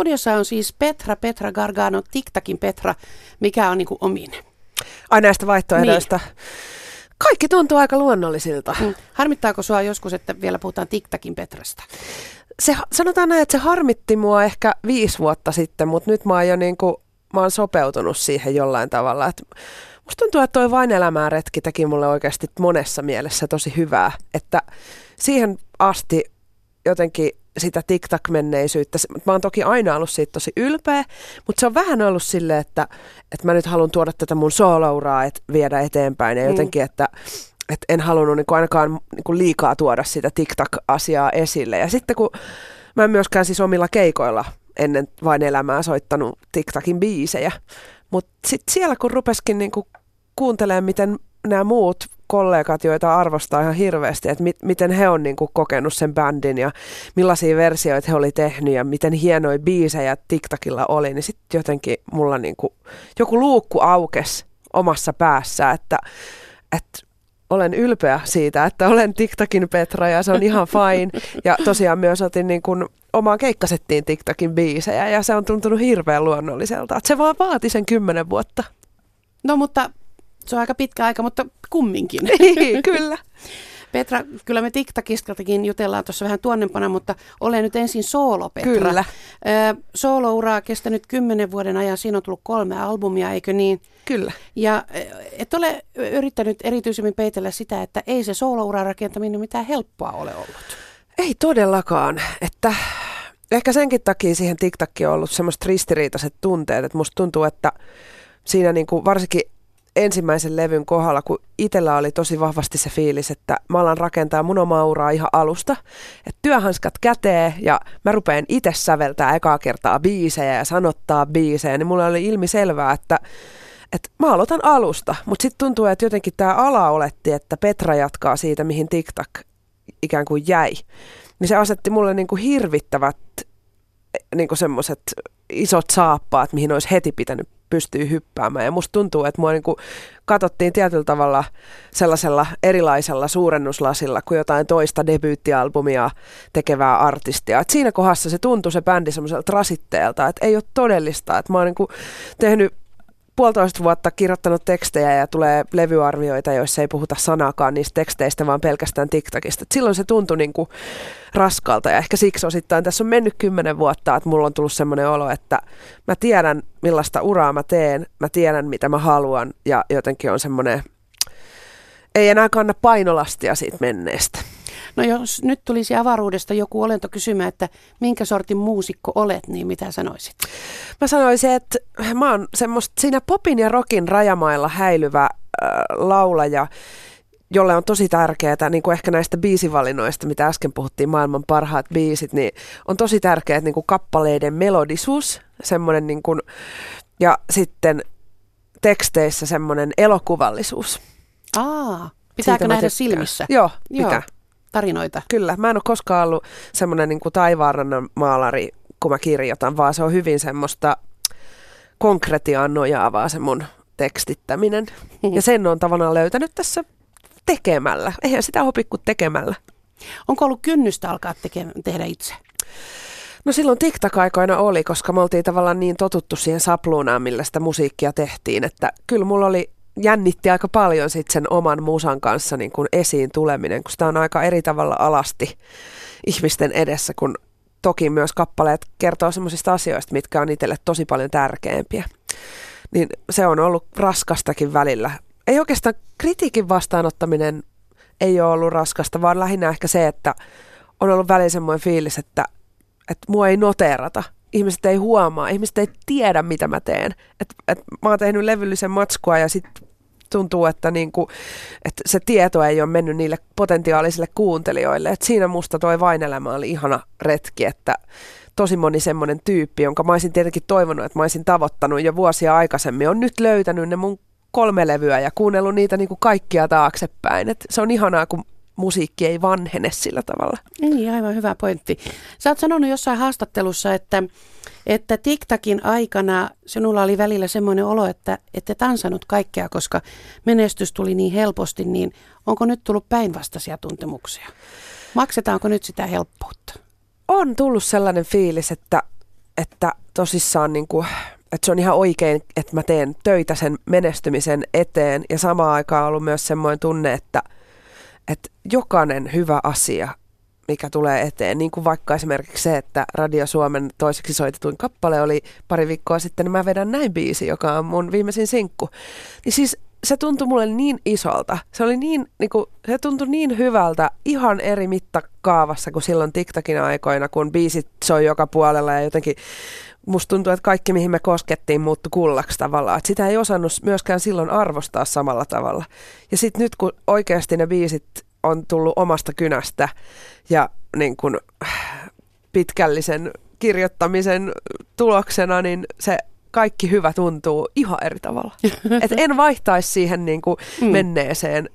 studiossa on siis Petra, Petra Gargano, TikTakin Petra, mikä on niin kuin omin. Ai näistä vaihtoehdoista. Niin. Kaikki tuntuu aika luonnollisilta. Mm. Harmittaako sua joskus, että vielä puhutaan TikTakin Petrasta? Se, sanotaan näin, että se harmitti mua ehkä viisi vuotta sitten, mutta nyt mä oon jo niin kuin, mä oon sopeutunut siihen jollain tavalla. Et musta tuntuu, että toi Vain elämää retki teki mulle oikeasti monessa mielessä tosi hyvää. Että siihen asti jotenkin sitä TikTok-menneisyyttä. Mä oon toki aina ollut siitä tosi ylpeä, mutta se on vähän ollut silleen, että, että mä nyt haluan tuoda tätä mun soolouraa et viedä eteenpäin ja mm. jotenkin, että että en halunnut niin kuin ainakaan niin kuin liikaa tuoda sitä TikTok-asiaa esille. Ja sitten kun mä en myöskään siis omilla keikoilla ennen vain elämää soittanut TikTokin biisejä, mutta sitten siellä kun rupeskin niin kuin kuuntelemaan, miten nämä muut kollegat, joita arvostaa ihan hirveästi, että mit, miten he on niin kuin, kokenut sen bändin ja millaisia versioita he oli tehnyt ja miten hienoja biisejä TikTokilla oli, niin sitten jotenkin mulla niin kuin, joku luukku aukes omassa päässä, että, että olen ylpeä siitä, että olen TikTokin Petra ja se on ihan fine. Ja tosiaan myös otin niin kuin omaan keikkasettiin TikTokin biisejä ja se on tuntunut hirveän luonnolliselta. Että se vaan vaati sen kymmenen vuotta. No mutta se on aika pitkä aika, mutta kumminkin. Niin, kyllä. Petra, kyllä me TikTokistakin jutellaan tuossa vähän tuonnempana, mutta olen nyt ensin soolo, Petra. Kyllä. Soolouraa kestänyt kymmenen vuoden ajan, siinä on tullut kolme albumia, eikö niin? Kyllä. Ja et ole yrittänyt erityisemmin peitellä sitä, että ei se soolouraa rakentaminen mitään helppoa ole ollut. Ei todellakaan, että ehkä senkin takia siihen TikTokkiin on ollut semmoiset ristiriitaiset tunteet, että musta tuntuu, että siinä niin kuin varsinkin ensimmäisen levyn kohdalla, kun itsellä oli tosi vahvasti se fiilis, että mä alan rakentaa mun omaa uraa ihan alusta. Että työhanskat käteen ja mä rupean itse säveltää ekaa kertaa biisejä ja sanottaa biisejä, niin mulla oli ilmi selvää, että että mä aloitan alusta, mutta sitten tuntuu, että jotenkin tämä ala oletti, että Petra jatkaa siitä, mihin TikTok ikään kuin jäi. Niin se asetti mulle niin kuin hirvittävät niin semmoiset isot saappaat, mihin olisi heti pitänyt pystyy hyppäämään. Ja musta tuntuu, että mua niin kuin katsottiin tietyllä tavalla sellaisella erilaisella suurennuslasilla kuin jotain toista debyyttialbumia tekevää artistia. Et siinä kohdassa se tuntui se bändi semmoiselta rasitteelta, että ei ole todellista. Että mä oon niin kuin tehnyt puolitoista vuotta kirjoittanut tekstejä ja tulee levyarvioita, joissa ei puhuta sanaakaan niistä teksteistä, vaan pelkästään TikTokista. Et silloin se tuntui niin kuin raskalta ja ehkä siksi osittain tässä on mennyt kymmenen vuotta, että mulla on tullut semmoinen olo, että mä tiedän millaista uraa mä teen, mä tiedän mitä mä haluan ja jotenkin on semmoinen, ei enää kanna painolastia siitä menneestä. No jos nyt tulisi avaruudesta joku olento kysymään, että minkä sortin muusikko olet, niin mitä sanoisit? Mä sanoisin, että mä oon semmoista siinä popin ja rockin rajamailla häilyvä äh, laulaja, jolle on tosi tärkeää, niin kuin ehkä näistä biisivalinnoista, mitä äsken puhuttiin, maailman parhaat biisit, niin on tosi tärkeää niin kuin kappaleiden melodisuus, semmoinen niin kuin, ja sitten teksteissä semmoinen elokuvallisuus. Aa, pitääkö nähdä silmissä? Joo, pitää. Joo tarinoita. Kyllä, mä en ole koskaan ollut semmoinen niin kuin taivaanrannan maalari, kun mä kirjoitan, vaan se on hyvin semmoista konkretiaan nojaavaa se mun tekstittäminen. Ja sen on tavallaan löytänyt tässä tekemällä. Eihän sitä opi kuin tekemällä. Onko ollut kynnystä alkaa teke- tehdä itse? No silloin TikTok-aikoina oli, koska me oltiin tavallaan niin totuttu siihen sapluunaan, millä sitä musiikkia tehtiin, että kyllä mulla oli jännitti aika paljon sit sen oman musan kanssa niin kuin esiin tuleminen, kun sitä on aika eri tavalla alasti ihmisten edessä, kun toki myös kappaleet kertoo sellaisista asioista, mitkä on itselle tosi paljon tärkeämpiä. Niin se on ollut raskastakin välillä. Ei oikeastaan kritiikin vastaanottaminen ei ole ollut raskasta, vaan lähinnä ehkä se, että on ollut välillä semmoinen fiilis, että, että mua ei noteerata – ihmiset ei huomaa, ihmiset ei tiedä, mitä mä teen. Et, et mä oon tehnyt levyllisen matskua ja sitten tuntuu, että, niinku, että se tieto ei ole mennyt niille potentiaalisille kuuntelijoille. Et siinä musta toi Vainelämä oli ihana retki, että tosi moni semmoinen tyyppi, jonka mä olisin tietenkin toivonut, että mä olisin tavoittanut jo vuosia aikaisemmin, on nyt löytänyt ne mun kolme levyä ja kuunnellut niitä niinku kaikkia taaksepäin. Et se on ihanaa, kun musiikki ei vanhene sillä tavalla. Niin, aivan hyvä pointti. Sä oot sanonut jossain haastattelussa, että, että TikTokin aikana sinulla oli välillä semmoinen olo, että ette tansannut kaikkea, koska menestys tuli niin helposti, niin onko nyt tullut päinvastaisia tuntemuksia? Maksetaanko nyt sitä helppoutta? On tullut sellainen fiilis, että että tosissaan niin kuin, että se on ihan oikein, että mä teen töitä sen menestymisen eteen ja samaan aikaan on ollut myös semmoinen tunne, että, että jokainen hyvä asia, mikä tulee eteen, niin kuin vaikka esimerkiksi se, että Radio Suomen toiseksi soitetuin kappale oli pari viikkoa sitten, niin mä vedän näin biisi, joka on mun viimeisin sinkku. Niin siis se tuntui mulle niin isolta. Se oli niin, niin kuin, se tuntui niin hyvältä ihan eri mittakaavassa kuin silloin TikTokin aikoina, kun biisit soi joka puolella ja jotenkin musta tuntuu, että kaikki mihin me koskettiin muuttui kullaksi tavallaan. Että sitä ei osannut myöskään silloin arvostaa samalla tavalla. Ja sitten nyt kun oikeasti ne biisit on tullut omasta kynästä ja niin kuin pitkällisen kirjoittamisen tuloksena, niin se kaikki hyvä tuntuu ihan eri tavalla. Et en vaihtaisi siihen niin kuin mm. menneeseen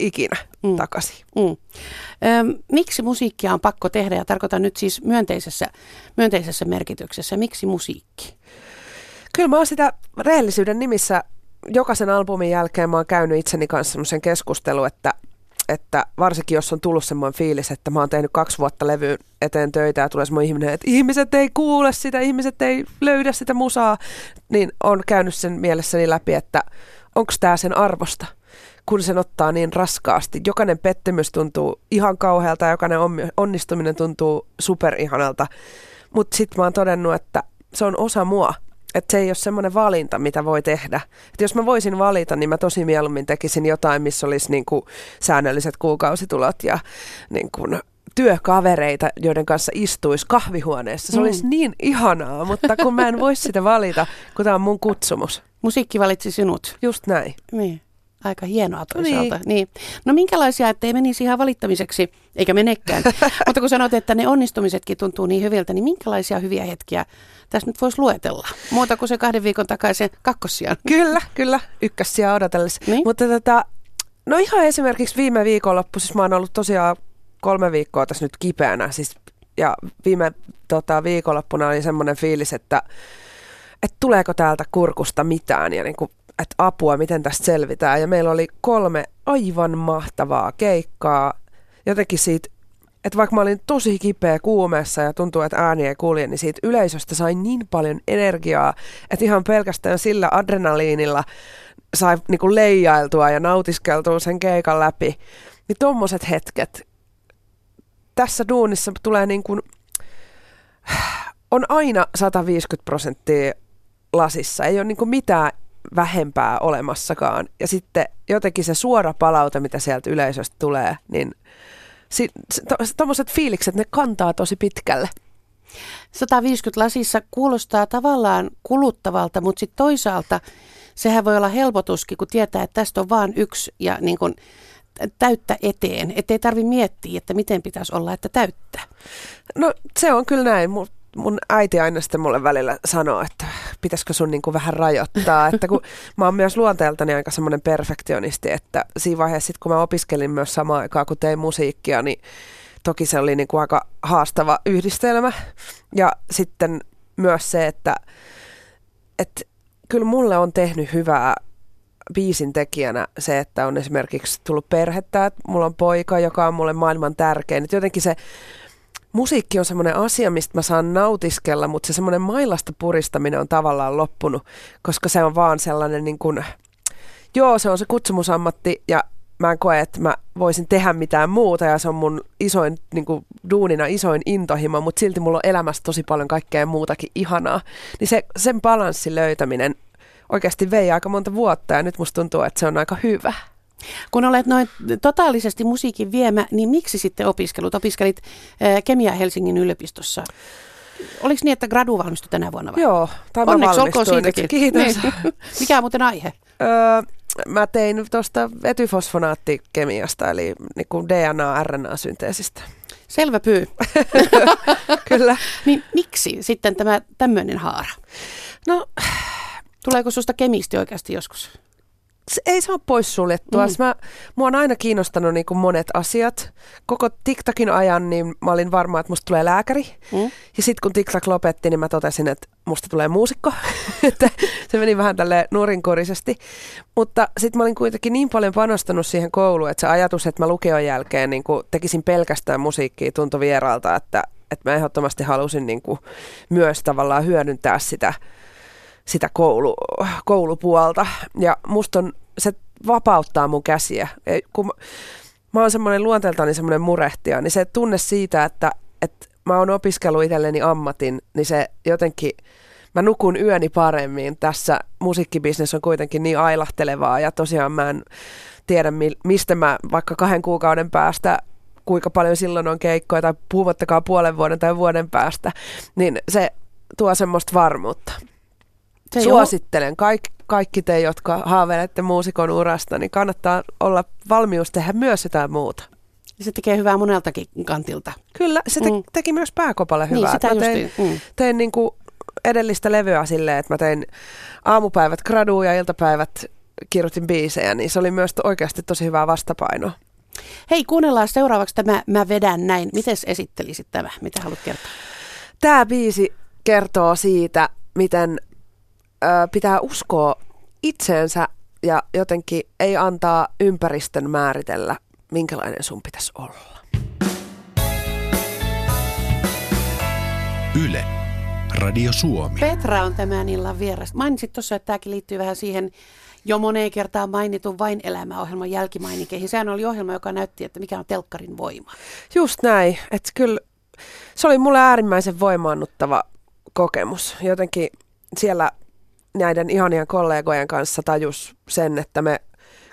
ikinä mm. takaisin. Mm. Öm, miksi musiikkia on pakko tehdä ja tarkoitan nyt siis myönteisessä, myönteisessä merkityksessä. Miksi musiikki? Kyllä mä oon sitä rehellisyyden nimissä jokaisen albumin jälkeen mä oon käynyt itseni kanssa semmoisen keskustelun, että että varsinkin jos on tullut semmoinen fiilis, että mä oon tehnyt kaksi vuotta levyyn eteen töitä ja tulee semmoinen ihminen, että ihmiset ei kuule sitä, ihmiset ei löydä sitä musaa, niin on käynyt sen mielessäni läpi, että onko tämä sen arvosta, kun sen ottaa niin raskaasti. Jokainen pettymys tuntuu ihan kauhealta ja jokainen onnistuminen tuntuu superihanalta, mutta sitten mä oon todennut, että se on osa mua että se ei ole semmoinen valinta, mitä voi tehdä. Et jos mä voisin valita, niin mä tosi mieluummin tekisin jotain, missä olisi niin kuin säännölliset kuukausitulot ja niin kuin työkavereita, joiden kanssa istuisi kahvihuoneessa. Se mm. olisi niin ihanaa, mutta kun mä en voi sitä valita, kun tämä on mun kutsumus. Musiikki valitsi sinut. Just näin. Niin. Aika hienoa toisaalta. Niin. niin. No minkälaisia, ettei menisi ihan valittamiseksi, eikä menekään. Mutta kun sanot, että ne onnistumisetkin tuntuu niin hyviltä, niin minkälaisia hyviä hetkiä tässä nyt voisi luetella? Muuta kuin se kahden viikon takaisin kakkossiaan. Kyllä, kyllä. Ykkössiä odotellessa. Niin? Mutta tota, no ihan esimerkiksi viime viikonloppu, siis mä oon ollut tosiaan kolme viikkoa tässä nyt kipeänä. Siis, ja viime tota, viikonloppuna oli semmoinen fiilis, että että tuleeko täältä kurkusta mitään ja niin kuin että apua, miten tästä selvitään. Ja meillä oli kolme aivan mahtavaa keikkaa. Jotenkin siitä, että vaikka mä olin tosi kipeä kuumeessa ja tuntuu, että ääni ei kulje, niin siitä yleisöstä sai niin paljon energiaa, että ihan pelkästään sillä adrenaliinilla sai niinku leijailtua ja nautiskeltua sen keikan läpi. Niin tommoset hetket tässä duunissa tulee niin kuin, on aina 150 prosenttia lasissa. Ei ole niin mitään vähempää olemassakaan. Ja sitten jotenkin se suora palaute, mitä sieltä yleisöstä tulee, niin tuommoiset to, fiilikset, ne kantaa tosi pitkälle. 150 lasissa kuulostaa tavallaan kuluttavalta, mutta sitten toisaalta sehän voi olla helpotuskin, kun tietää, että tästä on vain yksi ja niin kun täyttä eteen. Että ei tarvitse miettiä, että miten pitäisi olla, että täyttää. No se on kyllä näin, mutta mun äiti aina sitten mulle välillä sanoo, että pitäisikö sun niin kuin vähän rajoittaa. Että kun mä oon myös luonteeltani aika semmoinen perfektionisti, että siinä vaiheessa sit, kun mä opiskelin myös samaan aikaan, kun tein musiikkia, niin toki se oli niin kuin aika haastava yhdistelmä. Ja sitten myös se, että, että kyllä mulle on tehnyt hyvää biisin tekijänä se, että on esimerkiksi tullut perhettä, että mulla on poika, joka on mulle maailman tärkein. Jotenkin se musiikki on semmoinen asia, mistä mä saan nautiskella, mutta se semmoinen mailasta puristaminen on tavallaan loppunut, koska se on vaan sellainen niin kuin, joo, se on se kutsumusammatti ja mä en koe, että mä voisin tehdä mitään muuta ja se on mun isoin, niin kuin duunina isoin intohimo, mutta silti mulla on elämässä tosi paljon kaikkea muutakin ihanaa. Niin se, sen balanssin löytäminen oikeasti vei aika monta vuotta ja nyt musta tuntuu, että se on aika hyvä. Kun olet noin totaalisesti musiikin viemä, niin miksi sitten opiskelut? Opiskelit äh, kemia Helsingin yliopistossa. Oliko niin, että gradu valmistui tänä vuonna vai? Joo, tämä Onneksi olkoon siitäkin. Kiitos. Niin. Mikä on muuten aihe? Öö, mä tein tuosta etyfosfonaattikemiasta, eli niin DNA-RNA-synteesistä. Selvä pyy. Kyllä. niin miksi sitten tämä tämmöinen haara? No, Tuleeko susta kemisti oikeasti joskus? Ei se ole poissuljettua. Mm. Mä, mua on aina kiinnostanut niin kuin monet asiat. Koko TikTokin ajan niin mä olin varma, että musta tulee lääkäri. Mm. Ja sitten kun TikTok lopetti, niin mä totesin, että musta tulee muusikko. se meni vähän tälle nurinkorisesti. Mutta sitten mä olin kuitenkin niin paljon panostanut siihen kouluun, että se ajatus, että mä lukeon jälkeen niin kuin tekisin pelkästään musiikkia tuntui vieraalta, että että mä ehdottomasti halusin niin kuin myös tavallaan hyödyntää sitä, sitä koulu, koulupuolta. Ja musta on, se vapauttaa mun käsiä. Kun mä, mä oon semmoinen luonteeltani semmoinen murehtija, niin se tunne siitä, että, että mä oon opiskellut itselleni ammatin, niin se jotenkin, mä nukun yöni paremmin. Tässä musiikkibisnes on kuitenkin niin ailahtelevaa ja tosiaan mä en tiedä, mistä mä vaikka kahden kuukauden päästä kuinka paljon silloin on keikkoja tai puhumattakaan puolen vuoden tai vuoden päästä, niin se tuo semmoista varmuutta. Se Suosittelen Kaik, kaikki te, jotka haaveilette muusikon urasta, niin kannattaa olla valmius tehdä myös jotain muuta. Se tekee hyvää moneltakin kantilta. Kyllä, se te- mm. teki myös pääkopalle niin, hyvää. Niin, sitä mä tein, mm. tein niin kuin edellistä levyä silleen, että mä tein aamupäivät graduun ja iltapäivät kirjoitin biisejä, niin se oli myös oikeasti tosi hyvää vastapainoa. Hei, kuunnellaan seuraavaksi tämä Mä vedän näin. Miten esittelisit tämä? Mitä haluat kertoa? Tämä biisi kertoo siitä, miten ö, pitää uskoa itseensä ja jotenkin ei antaa ympäristön määritellä, minkälainen sun pitäisi olla. Yle. Radio Suomi. Petra on tämän illan vieras. Mainitsit tuossa, että tämäkin liittyy vähän siihen jo moneen kertaan mainitun Vain elämäohjelman jälkimainikeihin. Sehän oli ohjelma, joka näytti, että mikä on telkkarin voima. Just näin. Että kyllä se oli mulle äärimmäisen voimaannuttava kokemus. Jotenkin siellä näiden ihanien kollegojen kanssa tajus sen, että me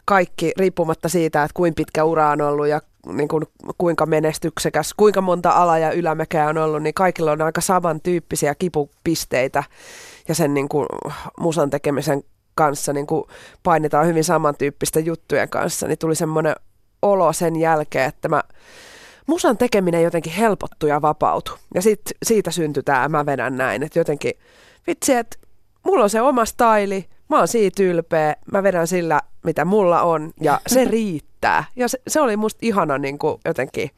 kaikki, riippumatta siitä, että kuinka pitkä ura on ollut ja niin kuin, kuinka menestyksekäs, kuinka monta ala- ja ylämäkeä on ollut, niin kaikilla on aika samantyyppisiä kipupisteitä ja sen niin kuin, musan tekemisen kanssa niin kuin painetaan hyvin samantyyppistä juttujen kanssa, niin tuli semmoinen olo sen jälkeen, että mä, musan tekeminen jotenkin helpottui ja vapautui. Ja sit, siitä syntyi tämä mä vedän näin, että jotenkin vitsi, että mulla on se oma staili, mä oon siitä ylpeä, mä vedän sillä, mitä mulla on, ja se riittää. Ja se, se oli musta ihana niin kuin jotenkin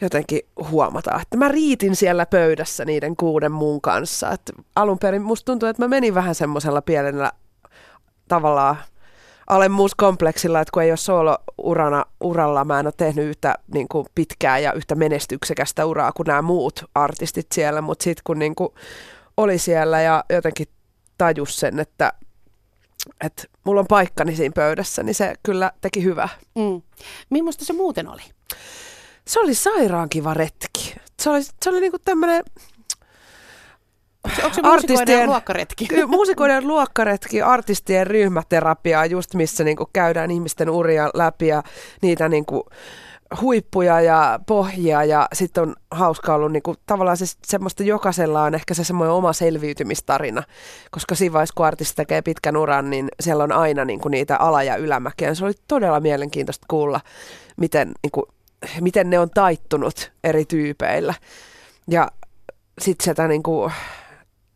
jotenkin huomata, että mä riitin siellä pöydässä niiden kuuden muun kanssa. Että alun perin musta tuntui, että mä menin vähän semmoisella pienellä tavallaan alemmuuskompleksilla, että kun ei ole solo-urana uralla, mä en ole tehnyt yhtä niin kuin pitkää ja yhtä menestyksekästä uraa kuin nämä muut artistit siellä, mutta sitten kun niin kuin oli siellä ja jotenkin tajus sen, että, että mulla on paikkani siinä pöydässä, niin se kyllä teki hyvää. Mm. Millaista se muuten oli? se oli sairaan kiva retki. Se oli, se oli niinku tämmöinen Onko se artistien luokkaretki? Muusikoiden luokkaretki, artistien ryhmäterapia, just missä niinku käydään ihmisten uria läpi ja niitä niinku huippuja ja pohjia ja sitten on hauska ollut niinku, tavallaan se, semmoista jokaisella on ehkä se semmoinen oma selviytymistarina, koska siinä vaiheessa kun artisti tekee pitkän uran, niin siellä on aina niinku niitä ala- ja ylämäkeä. Se oli todella mielenkiintoista kuulla, miten niinku, miten ne on taittunut eri tyypeillä. Ja sitten sitä niin kuin,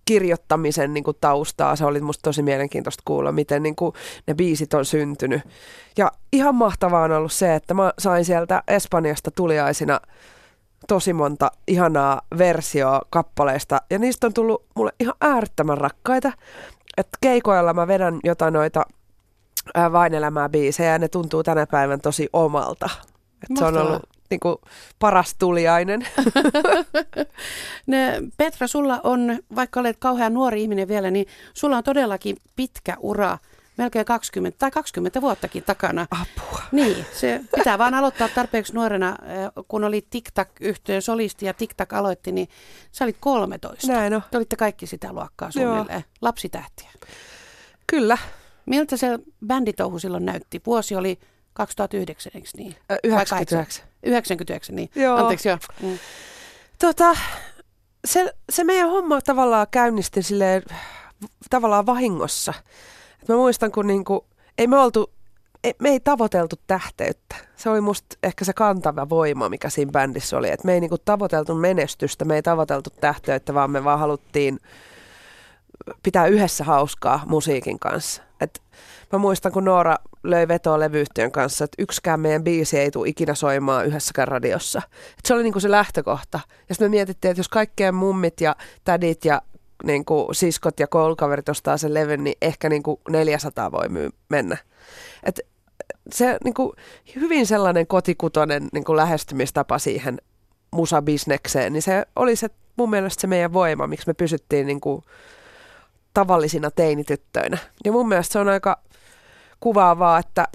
kirjoittamisen niin kuin, taustaa, se oli musta tosi mielenkiintoista kuulla, miten niin kuin, ne biisit on syntynyt. Ja ihan mahtavaa on ollut se, että mä sain sieltä Espanjasta tuliaisina tosi monta ihanaa versioa kappaleista, ja niistä on tullut mulle ihan äärettömän rakkaita. Että keikoilla mä vedän jotain noita vain elämää biisejä, ja ne tuntuu tänä päivän tosi omalta. Et se on ollut niin kuin, paras tuliainen. ne, Petra, sulla on, vaikka olet kauhean nuori ihminen vielä, niin sulla on todellakin pitkä ura melkein 20 tai 20 vuottakin takana. Apua. Niin, se pitää vaan aloittaa tarpeeksi nuorena, eh, kun oli TikTok-yhtiön solisti ja TikTok aloitti, niin sä olit 13. Näin on. Te olitte kaikki sitä luokkaa suunnilleen, lapsitähtiä. Kyllä. Miltä se bänditouhu silloin näytti? Vuosi oli 2009, eikö niin? 99. 99, niin. Joo. Anteeksi, joo. Mm. Tota, se, se meidän homma tavallaan käynnisti silleen, tavallaan vahingossa. Et mä muistan, kun niinku, ei me oltu, ei, me ei tavoiteltu tähteyttä. Se oli musta ehkä se kantava voima, mikä siinä bändissä oli. Et me ei niinku tavoiteltu menestystä, me ei tavoiteltu tähteyttä, vaan me vaan haluttiin pitää yhdessä hauskaa musiikin kanssa. Et mä muistan, kun Noora löi vetoa levyyhtiön kanssa, että yksikään meidän biisi ei tule ikinä soimaan yhdessäkään radiossa. Et se oli niinku se lähtökohta. Ja sitten me mietittiin, että jos kaikkien mummit ja tädit ja niin kuin siskot ja koulukaverit ostaa sen levyn, niin ehkä niin kuin 400 voi myy- mennä. Et se niin kuin, hyvin sellainen kotikutoinen niin kuin lähestymistapa siihen musabisnekseen, niin se oli se mun mielestä se meidän voima, miksi me pysyttiin niin kuin tavallisina teinityttöinä. Ja mun mielestä se on aika kuvaavaa, että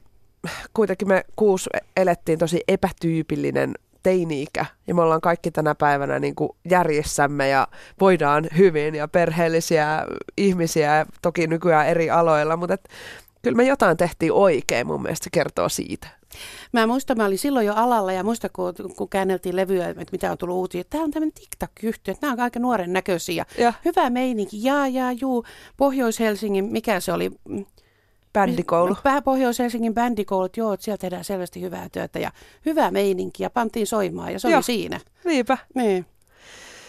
kuitenkin me kuusi elettiin tosi epätyypillinen teini-ikä ja me ollaan kaikki tänä päivänä niin kuin järjessämme ja voidaan hyvin ja perheellisiä ihmisiä toki nykyään eri aloilla, mutta et, kyllä me jotain tehtiin oikein, mun mielestä se kertoo siitä. Mä muistan, mä olin silloin jo alalla ja muista, kun, kun käänneltiin levyä, että mitä on tullut uutisia. Tämä on tämmöinen TikTok-yhtiö, että nämä on aika nuoren näköisiä. Ja. Hyvä meininki, jaa, jaa, juu. Pohjois-Helsingin, mikä se oli? Bändikoulu. Pohjois-Helsingin bändikoulut, joo, että siellä tehdään selvästi hyvää työtä ja hyvää meininkiä, pantiin soimaan ja se joo. oli siinä. Niinpä. Niin.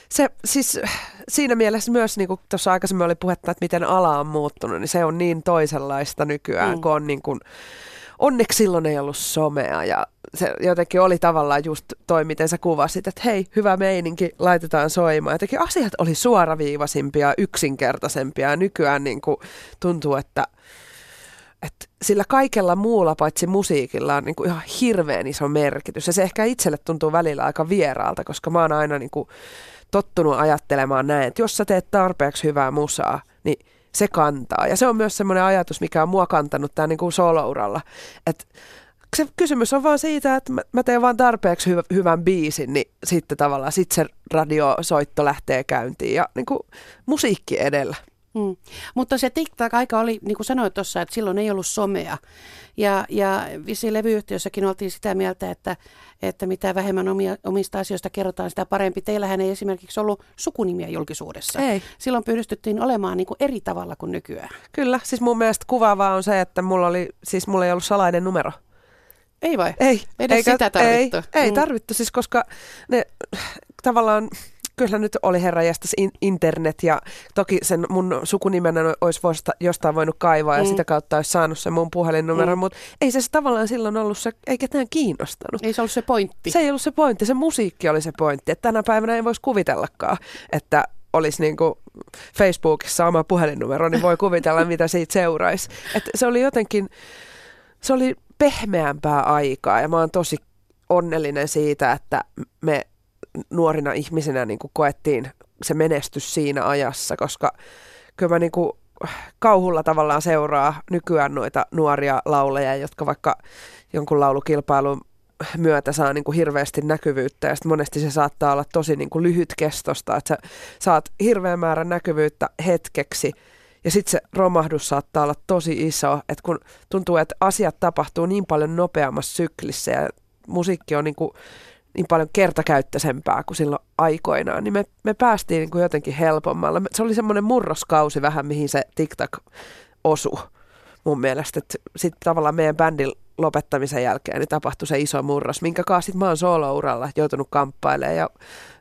Se siis siinä mielessä myös, niin kuin tuossa aikaisemmin oli puhetta, että miten ala on muuttunut, niin se on niin toisenlaista nykyään, mm. kun on niin kuin, onneksi silloin ei ollut somea ja se jotenkin oli tavallaan just toi, miten sä kuvasit, että hei, hyvä meininki, laitetaan soimaan. Jotenkin asiat oli suoraviivaisimpia, yksinkertaisempia nykyään niin kuin tuntuu, että – että sillä kaikella muulla paitsi musiikilla on niin kuin ihan hirveän iso merkitys. Ja se ehkä itselle tuntuu välillä aika vieraalta, koska mä oon aina niin kuin tottunut ajattelemaan näin, että jos sä teet tarpeeksi hyvää musaa, niin se kantaa. Ja se on myös semmoinen ajatus, mikä on mua kantanut tää niin solouralla. Että se kysymys on vaan siitä, että mä teen vaan tarpeeksi hy- hyvän biisin, niin sitten tavallaan sit se radiosoitto lähtee käyntiin ja niin kuin musiikki edellä. Mm. Mutta se TikTok-aika oli, niin kuin sanoit tuossa, että silloin ei ollut somea. Ja, ja vissiin levyyhtiössäkin oltiin sitä mieltä, että, että mitä vähemmän omia, omista asioista kerrotaan, sitä parempi. Teillähän ei esimerkiksi ollut sukunimiä julkisuudessa. Ei. Silloin pystyttiin olemaan niin kuin eri tavalla kuin nykyään. Kyllä, siis mun mielestä kuvaavaa on se, että mulla, oli, siis mulla ei ollut salainen numero. Ei vai? Ei. Edes eikä, sitä tarvittu. Ei, ei mm. tarvittu, siis koska ne tavallaan kyllä nyt oli herra internet ja toki sen mun sukunimen olisi voista, jostain voinut kaivaa ja mm. sitä kautta olisi saanut sen mun puhelinnumero, mm. mutta ei se tavallaan silloin ollut se, ei ketään kiinnostanut. Ei se ollut se pointti. Se ei ollut se pointti, se musiikki oli se pointti, että tänä päivänä ei voisi kuvitellakaan, että olisi niin kuin Facebookissa oma puhelinnumero, niin voi kuvitella, mitä siitä seuraisi. Et se oli jotenkin, se oli pehmeämpää aikaa ja mä oon tosi onnellinen siitä, että me nuorina ihmisinä niin kuin koettiin se menestys siinä ajassa, koska kyllä mä niin kuin kauhulla tavallaan seuraa nykyään noita nuoria lauleja, jotka vaikka jonkun laulukilpailun myötä saa niin kuin hirveästi näkyvyyttä. Ja monesti se saattaa olla tosi niin kuin lyhytkestosta, että sä saat hirveän määrän näkyvyyttä hetkeksi. Ja sitten se romahdus saattaa olla tosi iso, että kun tuntuu, että asiat tapahtuu niin paljon nopeammassa syklissä ja musiikki on niin kuin niin paljon kertakäyttöisempää kuin silloin aikoinaan, niin me, me päästiin niin kuin jotenkin helpommalla. Se oli semmoinen murroskausi vähän, mihin se TikTok osui mun mielestä. Sitten tavallaan meidän bändin lopettamisen jälkeen niin tapahtui se iso murros, minkä kanssa sitten mä oon solo-uralla joutunut kamppailemaan ja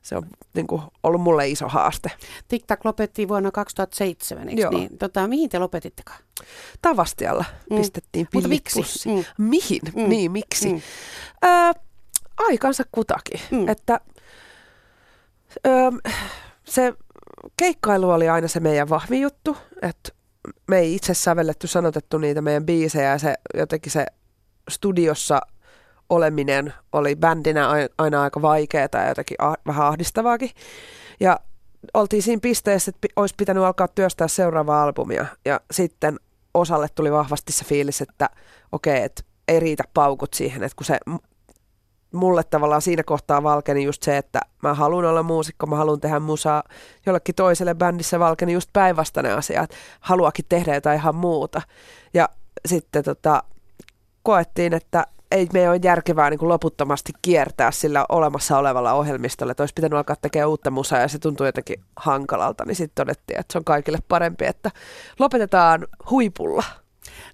se on niin kuin, ollut mulle iso haaste. TikTok lopettiin vuonna 2007, eikö Joo. niin? Tota, mihin te lopetittekaan? Tavastialla mm. pistettiin Mutta miksi? Mm. Mihin? Mm. Niin, miksi? Mm. Öö, aikansa kutakin. Mm. Että öö, se keikkailu oli aina se meidän vahvi juttu, että me ei itse sävelletty, sanotettu niitä meidän biisejä ja se jotenkin se studiossa oleminen oli bändinä aina aika vaikeaa ja jotenkin vähän ahdistavaakin. Ja oltiin siinä pisteessä, että olisi pitänyt alkaa työstää seuraavaa albumia. Ja sitten osalle tuli vahvasti se fiilis, että okei, okay, että ei riitä paukut siihen, että kun se mulle tavallaan siinä kohtaa valkeni just se, että mä haluan olla muusikko, mä haluan tehdä musaa jollekin toiselle bändissä valkeni just päinvastainen asia, että haluakin tehdä jotain ihan muuta. Ja sitten tota, koettiin, että ei me ole järkevää niin kuin loputtomasti kiertää sillä olemassa olevalla ohjelmistolla, että olisi pitänyt alkaa tekemään uutta musaa ja se tuntuu jotenkin hankalalta, niin sitten todettiin, että se on kaikille parempi, että lopetetaan huipulla.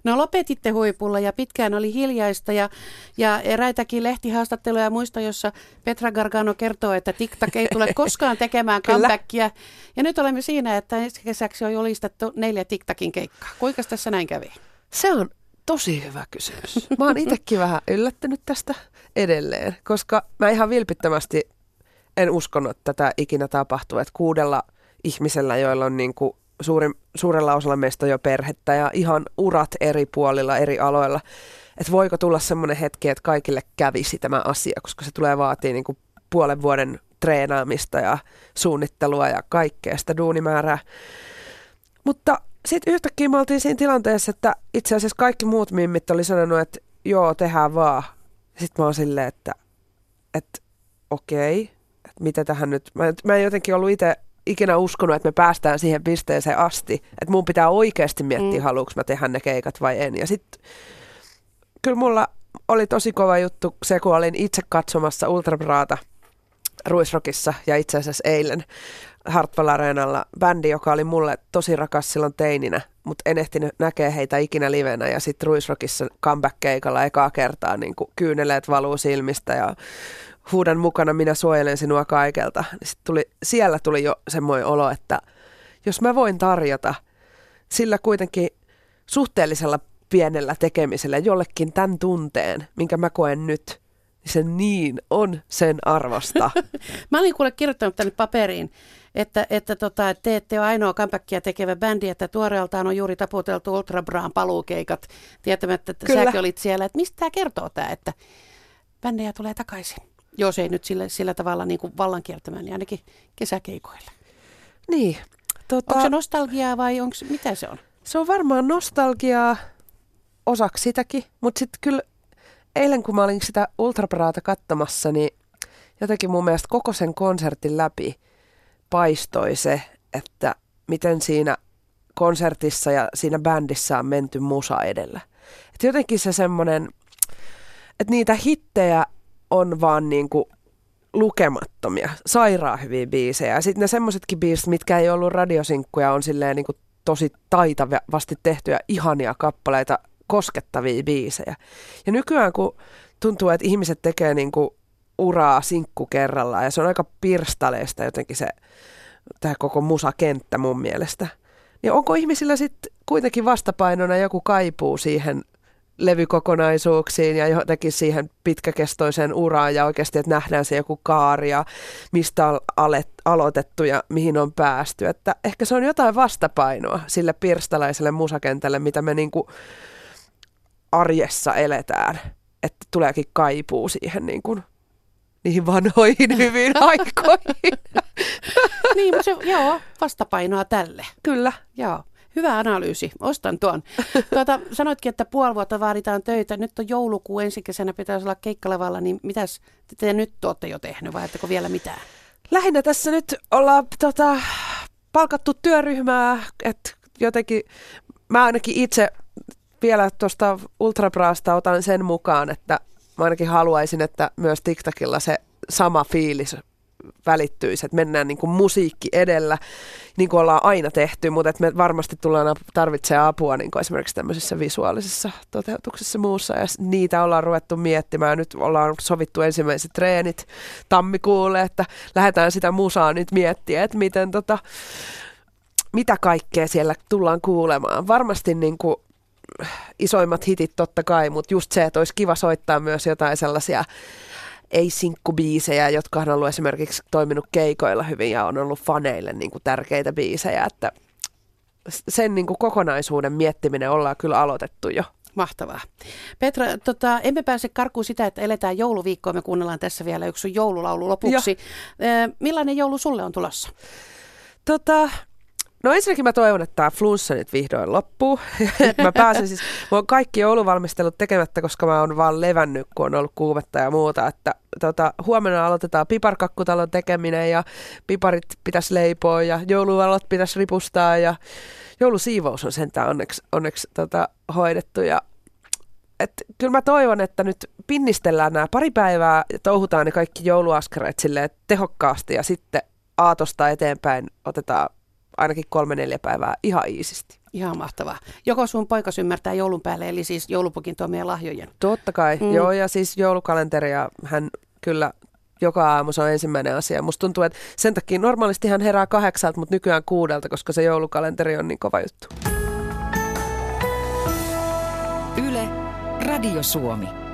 No lopetitte huipulla ja pitkään oli hiljaista ja, ja eräitäkin lehtihaastatteluja muista, jossa Petra Gargano kertoo, että TikTok ei tule koskaan tekemään comebackia. Ja nyt olemme siinä, että ensi kesäksi on julistettu neljä TikTokin keikkaa. Kuinka tässä näin kävi? Se on tosi hyvä kysymys. Mä oon itsekin vähän yllättynyt tästä edelleen, koska mä ihan vilpittömästi en uskonut, että tätä ikinä tapahtuu, että kuudella ihmisellä, joilla on niin kuin suurin, suurella osalla meistä jo perhettä ja ihan urat eri puolilla, eri aloilla. Että voiko tulla semmoinen hetki, että kaikille kävisi tämä asia, koska se tulee vaatii niin kuin puolen vuoden treenaamista ja suunnittelua ja kaikkea sitä duunimäärää. Mutta sitten yhtäkkiä me oltiin siinä tilanteessa, että itse asiassa kaikki muut mimmit oli sanonut, että joo, tehdään vaan. Sitten mä oon silleen, että, että okei, että mitä tähän nyt, mä, mä en jotenkin ollut itse ikinä uskonut, että me päästään siihen pisteeseen asti, että mun pitää oikeasti miettiä, mm. haluanko mä tehdä ne keikat vai en. Ja sitten kyllä mulla oli tosi kova juttu se, kun olin itse katsomassa Ultrabraata Ruisrokissa ja itse asiassa eilen Hartwell Areenalla bändi, joka oli mulle tosi rakas silloin teininä, mutta en ehtinyt näkee heitä ikinä livenä ja sitten Ruisrokissa comeback-keikalla ekaa kertaa niin kyyneleet valuu silmistä ja huudan mukana minä suojelen sinua kaikelta. Sitten tuli, siellä tuli jo semmoinen olo, että jos mä voin tarjota sillä kuitenkin suhteellisella pienellä tekemisellä jollekin tämän tunteen, minkä mä koen nyt, niin se niin on sen arvosta. mä olin kuule kirjoittanut tänne paperiin, että, että tota, te ette ole ainoa comebackia tekevä bändi, että tuoreeltaan on juuri taputeltu Ultra Braan paluukeikat, tietämättä, että Kyllä. säkin olit siellä. Että mistä tämä kertoo tämä, että bändejä tulee takaisin? Jos ei nyt sillä, sillä tavalla niin kuin vallan kiertämään, niin ainakin kesäkeikoille. Niin. Tota, onko se nostalgiaa vai onko, mitä se on? Se on varmaan nostalgiaa osaksi sitäkin, mutta sitten kyllä eilen kun mä olin sitä Ultrapraata katsomassa, niin jotenkin mun mielestä koko sen konsertin läpi paistoi se, että miten siinä konsertissa ja siinä bändissä on menty musa edellä. Et jotenkin se semmoinen, että niitä hittejä on vaan niin kuin lukemattomia, sairaan hyviä biisejä. Ja sitten ne semmoisetkin biisit, mitkä ei ollut radiosinkkuja, on silleen niin kuin tosi taitavasti tehtyjä ihania kappaleita, koskettavia biisejä. Ja nykyään kun tuntuu, että ihmiset tekee niin kuin uraa sinkku kerrallaan ja se on aika pirstaleista jotenkin se tämä koko musakenttä mun mielestä. Niin onko ihmisillä sitten kuitenkin vastapainona joku kaipuu siihen levykokonaisuuksiin ja jotenkin siihen pitkäkestoiseen uraan ja oikeasti, että nähdään se joku kaari ja mistä on alet, aloitettu ja mihin on päästy. Että ehkä se on jotain vastapainoa sille pirstalaiselle musakentälle, mitä me niinku arjessa eletään. Että tuleekin kaipuu siihen niin kuin niihin vanhoihin hyviin aikoihin. niin, mutta se, joo, vastapainoa tälle. Kyllä. Joo. Hyvä analyysi, ostan tuon. Tuota, sanoitkin, että puoli vuotta vaaditaan töitä. Nyt on joulukuu, ensi kesänä pitäisi olla keikkalevalla, niin mitäs te, te nyt olette jo tehnyt vai etteko vielä mitään? Lähinnä tässä nyt ollaan tota, palkattu työryhmää, että jotenkin mä ainakin itse vielä tuosta Ultrabraasta otan sen mukaan, että mä ainakin haluaisin, että myös TikTokilla se sama fiilis välittyisi, että mennään niin kuin musiikki edellä, niin kuin ollaan aina tehty, mutta että me varmasti tullaan tarvitsemaan apua niin kuin esimerkiksi tämmöisessä visuaalisessa toteutuksessa muussa, ja niitä ollaan ruvettu miettimään. Nyt ollaan sovittu ensimmäiset treenit tammikuulle, että lähdetään sitä musaa nyt miettiä, että miten tota, mitä kaikkea siellä tullaan kuulemaan. Varmasti niin kuin isoimmat hitit totta kai, mutta just se, että olisi kiva soittaa myös jotain sellaisia ei-sinkkubiisejä, jotka on ollut esimerkiksi toiminut keikoilla hyvin ja on ollut faneille niin kuin tärkeitä biisejä, että sen niin kuin kokonaisuuden miettiminen ollaan kyllä aloitettu jo. Mahtavaa. Petra, tota, emme pääse karkuun sitä, että eletään jouluviikkoa. Me kuunnellaan tässä vielä yksi joululaulu lopuksi. Jo. Millainen joulu sulle on tulossa? Tota, No ensinnäkin mä toivon, että tämä flunssa nyt vihdoin loppuu. mä pääsen siis, mä oon kaikki jouluvalmistelut tekemättä, koska mä oon vaan levännyt, kun on ollut kuumetta ja muuta. Että tota, huomenna aloitetaan piparkakkutalon tekeminen ja piparit pitäisi leipoa ja jouluvalot pitäisi ripustaa ja joulusiivous on sentään onneksi, onneksi tota, hoidettu. Ja et, kyllä mä toivon, että nyt pinnistellään nämä pari päivää ja touhutaan ne kaikki jouluaskareet tehokkaasti ja sitten aatosta eteenpäin otetaan ainakin kolme neljä päivää ihan iisisti. Ihan mahtavaa. Joko sun poikas ymmärtää joulun päälle, eli siis joulupukin tuomia lahjojen? Totta kai, mm. joo, ja siis joulukalenteria hän kyllä joka aamu se on ensimmäinen asia. Musta tuntuu, että sen takia normaalisti hän herää kahdeksalta, mutta nykyään kuudelta, koska se joulukalenteri on niin kova juttu. Yle, Radio Suomi.